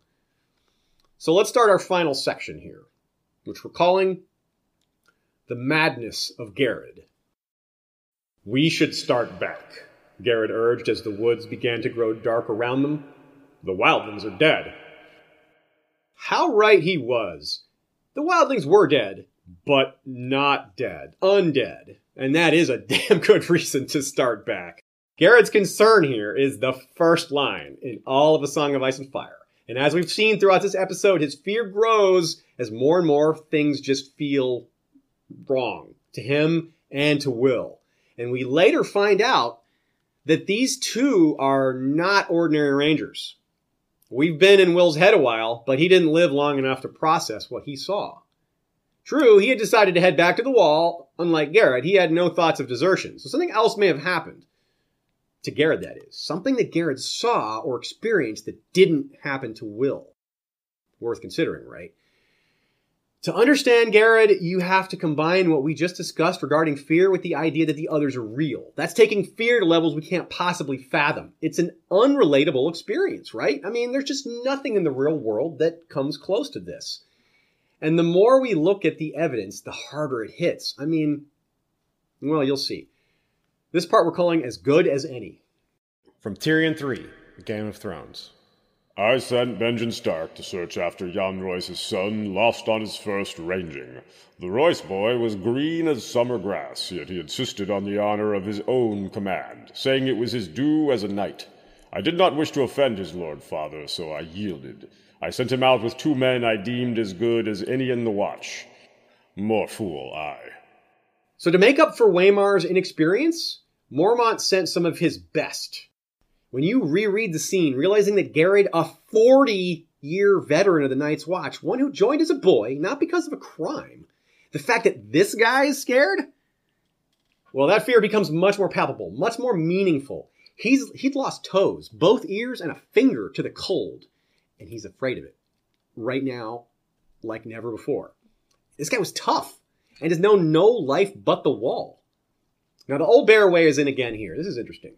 So let's start our final section here, which we're calling The Madness of Gared. We should start back, Gared urged as the woods began to grow dark around them. The wildlings are dead. How right he was. The wildlings were dead, but not dead. Undead. And that is a damn good reason to start back. Gared's concern here is the first line in all of A Song of Ice and Fire. And as we've seen throughout this episode, his fear grows as more and more things just feel wrong to him and to Will. And we later find out that these two are not ordinary rangers. We've been in Will's head a while, but he didn't live long enough to process what he saw. True, he had decided to head back to the wall. Unlike Gared, he had no thoughts of desertion, so something else may have happened. To Gared, that is. Something that Gared saw or experienced that didn't happen to Will. Worth considering, right? To understand Gared, you have to combine what we just discussed regarding fear with the idea that the others are real. That's taking fear to levels we can't possibly fathom. It's an unrelatable experience, right? I mean, there's just nothing in the real world that comes close to this. And the more we look at the evidence, the harder it hits. I mean, well, you'll see. This part we're calling as good as any. From Tyrion 3, Game of Thrones. I sent Benjen Stark to search after Yohn Royce's son, lost on his first ranging. The Royce boy was green as summer grass, yet he insisted on the honor of his own command, saying it was his due as a knight. I did not wish to offend his lord father, so I yielded. I sent him out with two men I deemed as good as any in the watch. More fool I. So to make up for Waymar's inexperience, Mormont sent some of his best when you reread the scene, realizing that Gared, a 40 year veteran of the Night's Watch, one who joined as a boy, not because of a crime, the fact that this guy is scared, well, that fear becomes much more palpable, much more meaningful. He's he'd lost toes, both ears and a finger to the cold, and he's afraid of it. Right now, like never before. This guy was tough and has known no life but the wall. Now the old bear way is in again here. This is interesting.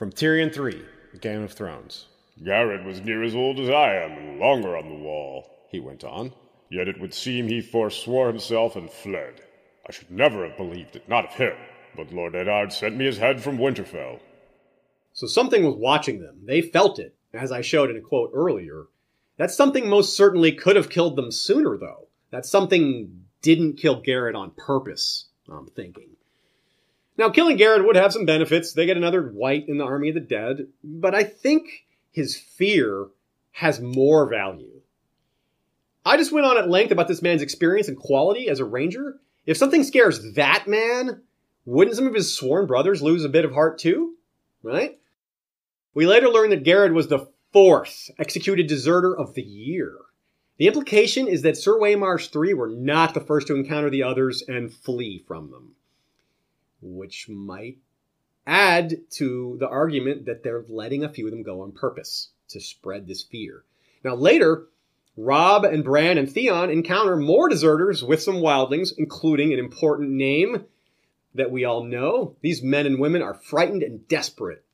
From Tyrion 3, Game of Thrones. Gared was near as old as I am, and longer on the wall, he went on. Yet it would seem he forswore himself and fled. I should never have believed it, not of him. But Lord Eddard sent me his head from Winterfell. So something was watching them. They felt it, as I showed in a quote earlier. That something most certainly could have killed them sooner, though. That something didn't kill Gared on purpose, I'm thinking. Now, killing Gared would have some benefits. They get another wight in the army of the dead, but I think his fear has more value. I just went on at length about this man's experience and quality as a ranger. If something scares that man, wouldn't some of his sworn brothers lose a bit of heart too? Right? We later learned that Gared was the fourth executed deserter of the year. The implication is that Sir Waymar's three were not the first to encounter the others and flee from them which might add to the argument that they're letting a few of them go on purpose to spread this fear. Now, later, Robb and Bran and Theon encounter more deserters with some wildlings, including an important name that we all know. These men and women are frightened and desperate.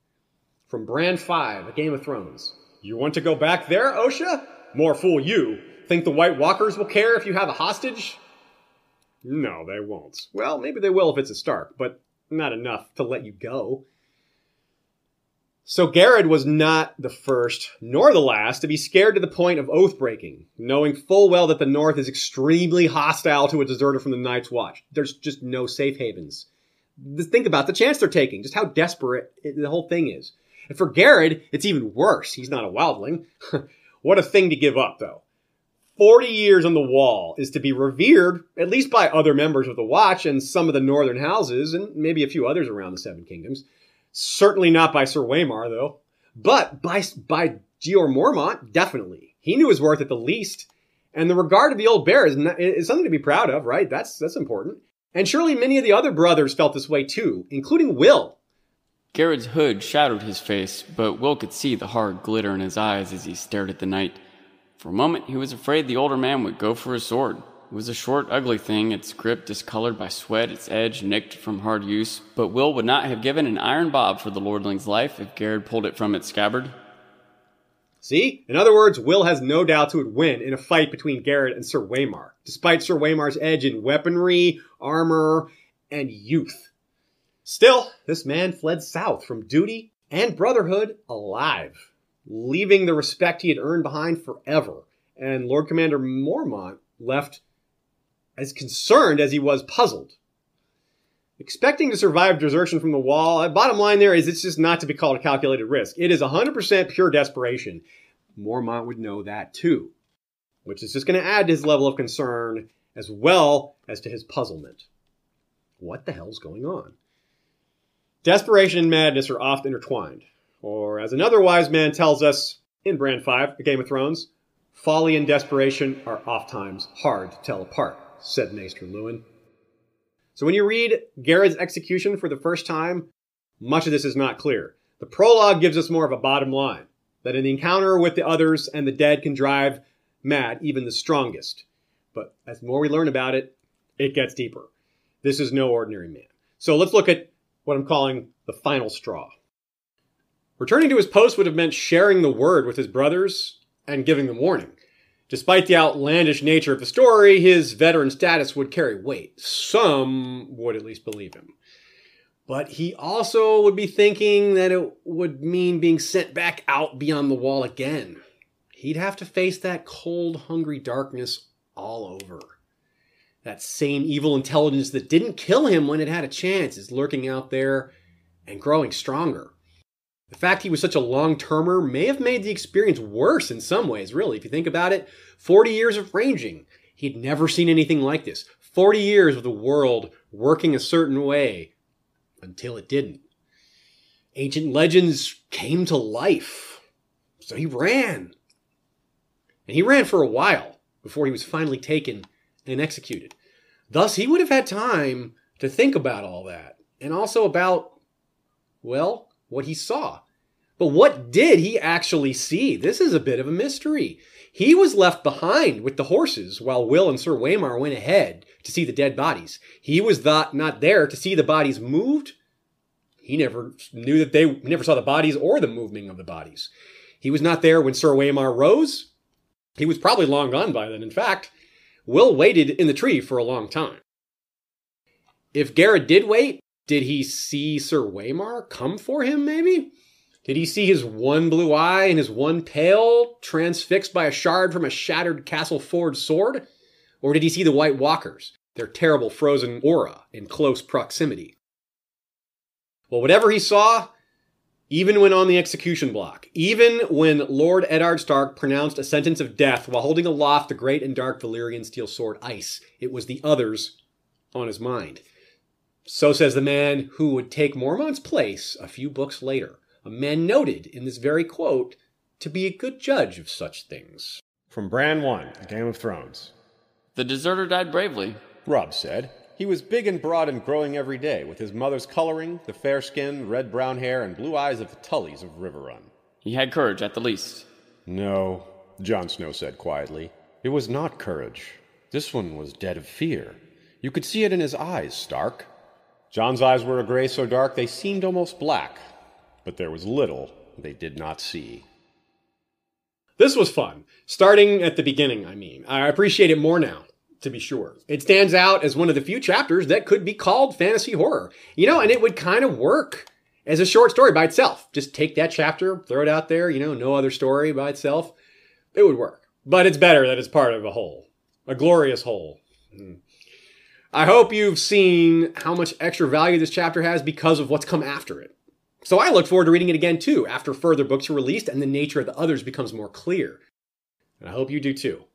From Bran 5, A Game of Thrones. You want to go back there, Osha? More fool you. Think the White Walkers will care if you have a hostage? No, they won't. Well, maybe they will if it's a Stark, but not enough to let you go. So Gared was not the first nor the last to be scared to the point of oath breaking, knowing full well that the North is extremely hostile to a deserter from the Night's Watch. There's just no safe havens. Think about the chance they're taking, just how desperate the whole thing is. And for Gared, it's even worse. He's not a wildling. what a thing to give up, though. 40 years on the wall is to be revered, at least by other members of the Watch and some of the northern houses, and maybe a few others around the Seven Kingdoms. Certainly not by Sir Waymar, though. But by, by Jeor Mormont, definitely. He knew his worth at the least. And the regard of the old bear is, not, is something to be proud of, right? That's, that's important. And surely many of the other brothers felt this way too, including Will. Gared's hood shadowed his face, but Will could see the hard glitter in his eyes as he stared at the knight. For a moment, he was afraid the older man would go for his sword. It was a short, ugly thing, its grip discolored by sweat, its edge nicked from hard use, but Will would not have given an iron bob for the lordling's life if Gared pulled it from its scabbard. See? In other words, Will has no doubts who would win in a fight between Gared and Sir Waymar, despite Sir Waymar's edge in weaponry, armor, and youth. Still, this man fled south from duty and brotherhood alive, leaving the respect he had earned behind forever. And Lord Commander Mormont left as concerned as he was puzzled. Expecting to survive desertion from the wall, uh, bottom line there is it's just not to be called a calculated risk. It is 100% pure desperation. Mormont would know that too, which is just going to add to his level of concern as well as to his puzzlement. What the hell's going on? Desperation and madness are oft intertwined, or as another wise man tells us in Bran 5, The Game of Thrones, folly and desperation are oft times hard to tell apart, said Maester Luwin. So when you read Gared's execution for the first time, much of this is not clear. The prologue gives us more of a bottom line that an encounter with the others and the dead can drive mad even the strongest. But as more we learn about it, it gets deeper. This is no ordinary man. So let's look at what I'm calling the final straw. Returning to his post would have meant sharing the word with his brothers and giving them warning. Despite the outlandish nature of the story, his veteran status would carry weight. Some would at least believe him. But he also would be thinking that it would mean being sent back out beyond the wall again. He'd have to face that cold, hungry darkness all over. That same evil intelligence that didn't kill him when it had a chance is lurking out there and growing stronger. The fact he was such a long termer may have made the experience worse in some ways, really. If you think about it, 40 years of ranging. He'd never seen anything like this. 40 years of the world working a certain way until it didn't. Ancient legends came to life. So he ran. And he ran for a while before he was finally taken and executed. Thus, he would have had time to think about all that and also about, well, what he saw. But what did he actually see? This is a bit of a mystery. He was left behind with the horses while Will and Sir Waymar went ahead to see the dead bodies. He was not, not there to see the bodies moved. He never knew that they never saw the bodies or the moving of the bodies. He was not there when Sir Waymar rose. He was probably long gone by then. In fact, Will waited in the tree for a long time. If Gared did wait, did he see Sir Waymar come for him, maybe? Did he see his one blue eye and his one pale transfixed by a shard from a shattered castle forged sword? Or did he see the White Walkers, their terrible frozen aura in close proximity? Well, whatever he saw, even when on the execution block, even when Lord Eddard Stark pronounced a sentence of death while holding aloft the great and dark Valyrian steel sword Ice, it was the others on his mind. So says the man who would take Mormont's place a few books later, a man noted in this very quote to be a good judge of such things. From Bran 1, A Game of Thrones. The deserter died bravely. Robb said. He was big and broad and growing every day, with his mother's coloring, the fair skin, red brown hair, and blue eyes of the Tullys of Riverrun. He had courage at the least. No, Jon Snow said quietly. It was not courage. This one was dead of fear. You could see it in his eyes, Stark. Jon's eyes were a gray so dark they seemed almost black, but there was little they did not see. This was fun. Starting at the beginning, I mean. I appreciate it more now, to be sure. It stands out as one of the few chapters that could be called fantasy horror. You know, and it would kind of work as a short story by itself. Just take that chapter, throw it out there, you know, no other story by itself. It would work. But it's better that it's part of a whole, a glorious whole. Mm. I hope you've seen how much extra value this chapter has because of what's come after it. So I look forward to reading it again too after further books are released and the nature of the others becomes more clear. And I hope you do too.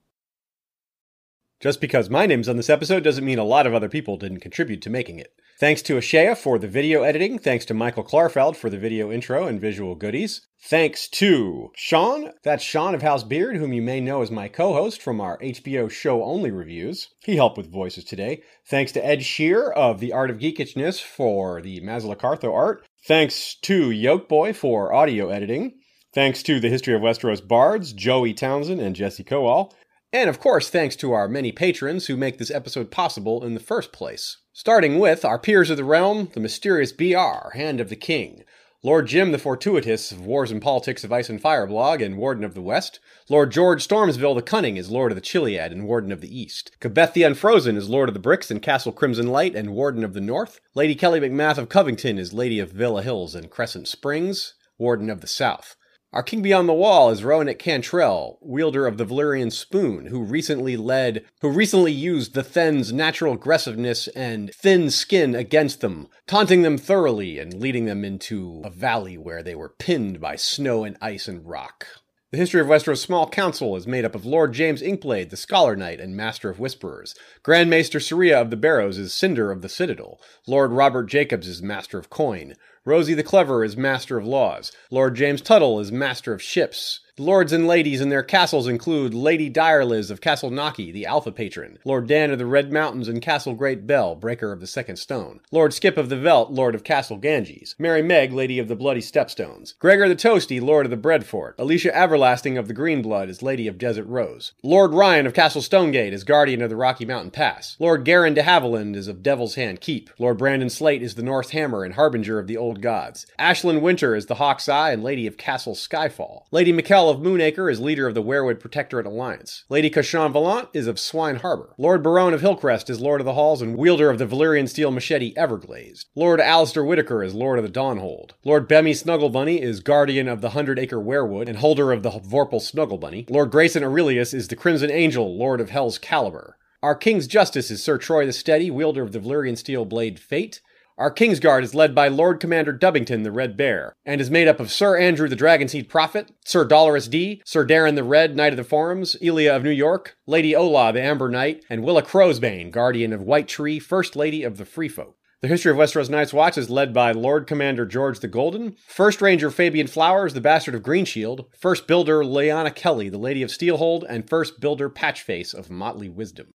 Just because my name's on this episode doesn't mean a lot of other people didn't contribute to making it. Thanks to Ashea for the video editing. Thanks to Michael Klarfeld for the video intro and visual goodies. Thanks to Sean, that's Sean of House Beard, whom you may know as my co host from our HBO show only reviews. He helped with voices today. Thanks to Ed Shear of The Art of Geekishness for the Mazalacartho art. Thanks to Yoke Boy for audio editing. Thanks to the History of Westeros bards, Joey Townsend and Jesse Kowal. And of course, thanks to our many patrons who make this episode possible in the first place. Starting with our peers of the realm, the mysterious BR, Hand of the King. Lord Jim the Fortuitous of Wars and Politics of Ice and Fire blog and Warden of the West. Lord George Stormsville the Cunning is Lord of the Chiliad and Warden of the East. Cabeth the Unfrozen is Lord of the Bricks and Castle Crimson Light and Warden of the North. Lady Kelly McMath of Covington is Lady of Villa Hills and Crescent Springs, Warden of the South. Our king beyond the wall is at Cantrell, wielder of the Valyrian spoon, who recently led, who recently used the Thenns' natural aggressiveness and thin skin against them, taunting them thoroughly and leading them into a valley where they were pinned by snow and ice and rock. The history of Westeros' small council is made up of Lord James Inkblade, the Scholar Knight and Master of Whisperers. Grand Maester of the Barrows is Cinder of the Citadel. Lord Robert Jacobs is Master of Coin. Rosie the Clever is Master of Laws. Lord James Tuttle is Master of Ships. Lords and ladies in their castles include Lady Direliz of Castle Naki, the Alpha Patron, Lord Dan of the Red Mountains and Castle Great Bell, Breaker of the Second Stone, Lord Skip of the Veld, Lord of Castle Ganges, Mary Meg, Lady of the Bloody Stepstones, Gregor the Toasty, Lord of the Breadfort, Alicia Everlasting of the Green Blood is Lady of Desert Rose, Lord Ryan of Castle Stonegate is Guardian of the Rocky Mountain Pass, Lord Garin de Haviland is of Devil's Hand Keep, Lord Brandon Slate is the North Hammer and Harbinger of the Old Gods, Ashlyn Winter is the Hawk's Eye and Lady of Castle Skyfall, Lady Mikkel of Moonacre is leader of the Weirwood Protectorate Alliance. Lady Kashan Valant is of Swine Harbor. Lord Barone of Hillcrest is Lord of the Halls and wielder of the Valyrian steel machete Everglazed. Lord Alistair Whitaker is Lord of the Dawnhold. Lord Bemmy Snugglebunny is guardian of the Hundred Acre Weirwood and holder of the Vorpal Snugglebunny. Lord Grayson Aurelius is the Crimson Angel, Lord of Hell's Caliber. Our King's Justice is Sir Troy the Steady, wielder of the Valyrian steel blade Fate. Our Kingsguard is led by Lord Commander Dubbington the Red Bear, and is made up of Sir Andrew the Dragonseed Prophet, Sir Dolorous D, Sir Darren the Red, Knight of the Forums, Elia of New York, Lady Ola the Amber Knight, and Willa Crowsbane, Guardian of White Tree, First Lady of the Free Folk. The history of Westeros Night's Watch is led by Lord Commander George the Golden, First Ranger Fabian Flowers, the Bastard of Greenshield, First Builder Leanna Kelly, the Lady of Steelhold, and First Builder Patchface of Motley Wisdom.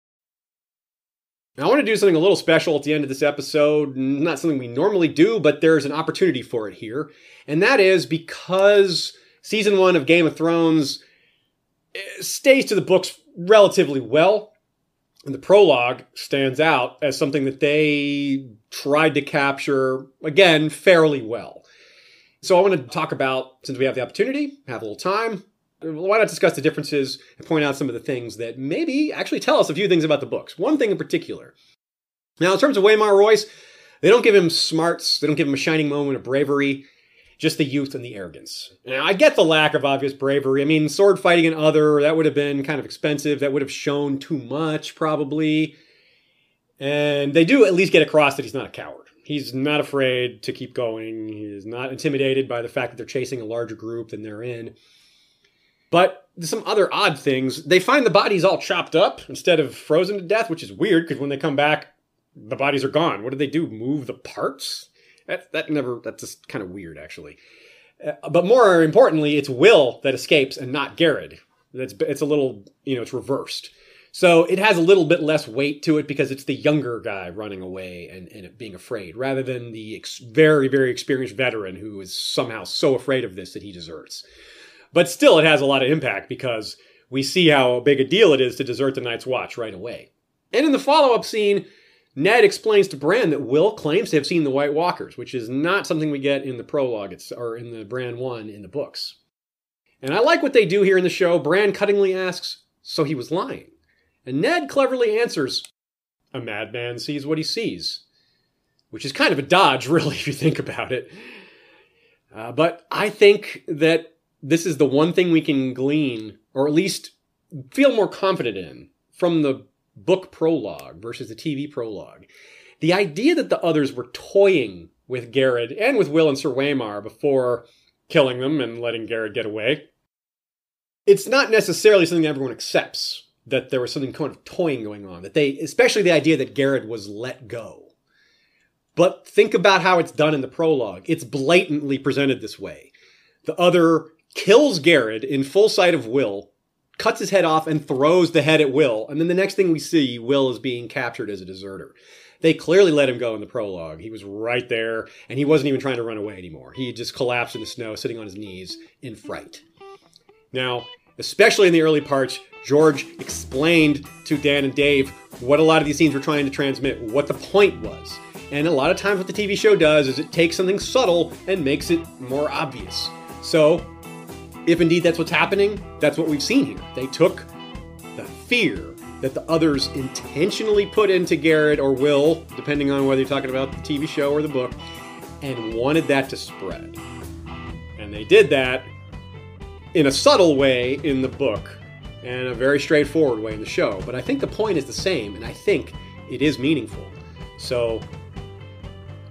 I want to do something a little special at the end of this episode. Not something we normally do, but there's an opportunity for it here. And that is because season one of Game of Thrones eh, stays to the books relatively well. And the prologue stands out as something that they tried to capture, again, fairly well. So I want to talk about, since we have the opportunity, have a little time, why not discuss the differences and point out some of the things that maybe actually tell us a few things about the books? One thing in particular. Now, in terms of Waymar Royce, they don't give him smarts, they don't give him a shining moment of bravery, just the youth and the arrogance. Now, I get the lack of obvious bravery. I mean, sword fighting and other, that would have been kind of expensive. That would have shown too much, probably. And they do at least get across that he's not a coward. He's not afraid to keep going. He is not intimidated by the fact that they're chasing a larger group than they're in. But some other odd things. They find the bodies all chopped up instead of frozen to death, which is weird because when they come back, the bodies are gone. What did they do? Move the parts? That that never. That's just kind of weird, actually. Uh, but more importantly, it's Will that escapes and not Gared. That's it's a little you know it's reversed. So it has a little bit less weight to it because it's the younger guy running away and, and being afraid rather than the ex- very, very experienced veteran who is somehow so afraid of this that he deserts. But still, it has a lot of impact because we see how big a deal it is to desert the Night's Watch right away. And in the follow up scene, Ned explains to Bran that Will claims to have seen the White Walkers, which is not something we get in the prologue it's, or in the Bran 1 in the books. And I like what they do here in the show. Bran cuttingly asks, So he was lying? And Ned cleverly answers, A madman sees what he sees. Which is kind of a dodge, really, if you think about it. Uh, but I think that this is the one thing we can glean, or at least feel more confident in, from the book prologue versus the TV prologue. The idea that the others were toying with Gared and with Will and Sir Waymar before killing them and letting Gared get away. It's not necessarily something everyone accepts that there was something kind of toying going on. That they, especially the idea that Gared was let go. But think about how it's done in the prologue. It's blatantly presented this way. The other kills Gared in full sight of Will, cuts his head off, and throws the head at Will. And then the next thing we see, Will is being captured as a deserter. They clearly let him go in the prologue. He was right there, and he wasn't even trying to run away anymore. He just collapsed in the snow, sitting on his knees in fright. Now, especially in the early parts, George explained to Dan and Dave what a lot of these scenes were trying to transmit, what the point was. And a lot of times, what the TV show does is it takes something subtle and makes it more obvious. So, if indeed that's what's happening, that's what we've seen here. They took the fear that the others intentionally put into Gared or Will, depending on whether you're talking about the TV show or the book, and wanted that to spread. And they did that in a subtle way in the book and a very straightforward way in the show. But I think the point is the same, and I think it is meaningful. So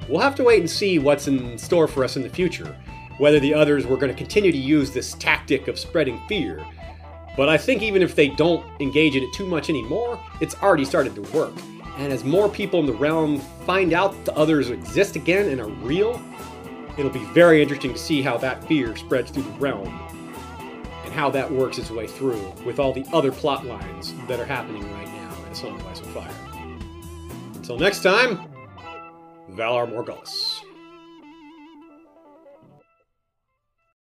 we'll have to wait and see what's in store for us in the future whether the others were going to continue to use this tactic of spreading fear. But I think even if they don't engage in it too much anymore, it's already started to work. And as more people in the realm find out the others exist again and are real, it'll be very interesting to see how that fear spreads through the realm and how that works its way through with all the other plot lines that are happening right now in Song of Ice and Fire. Until next time, Valar Morghulis.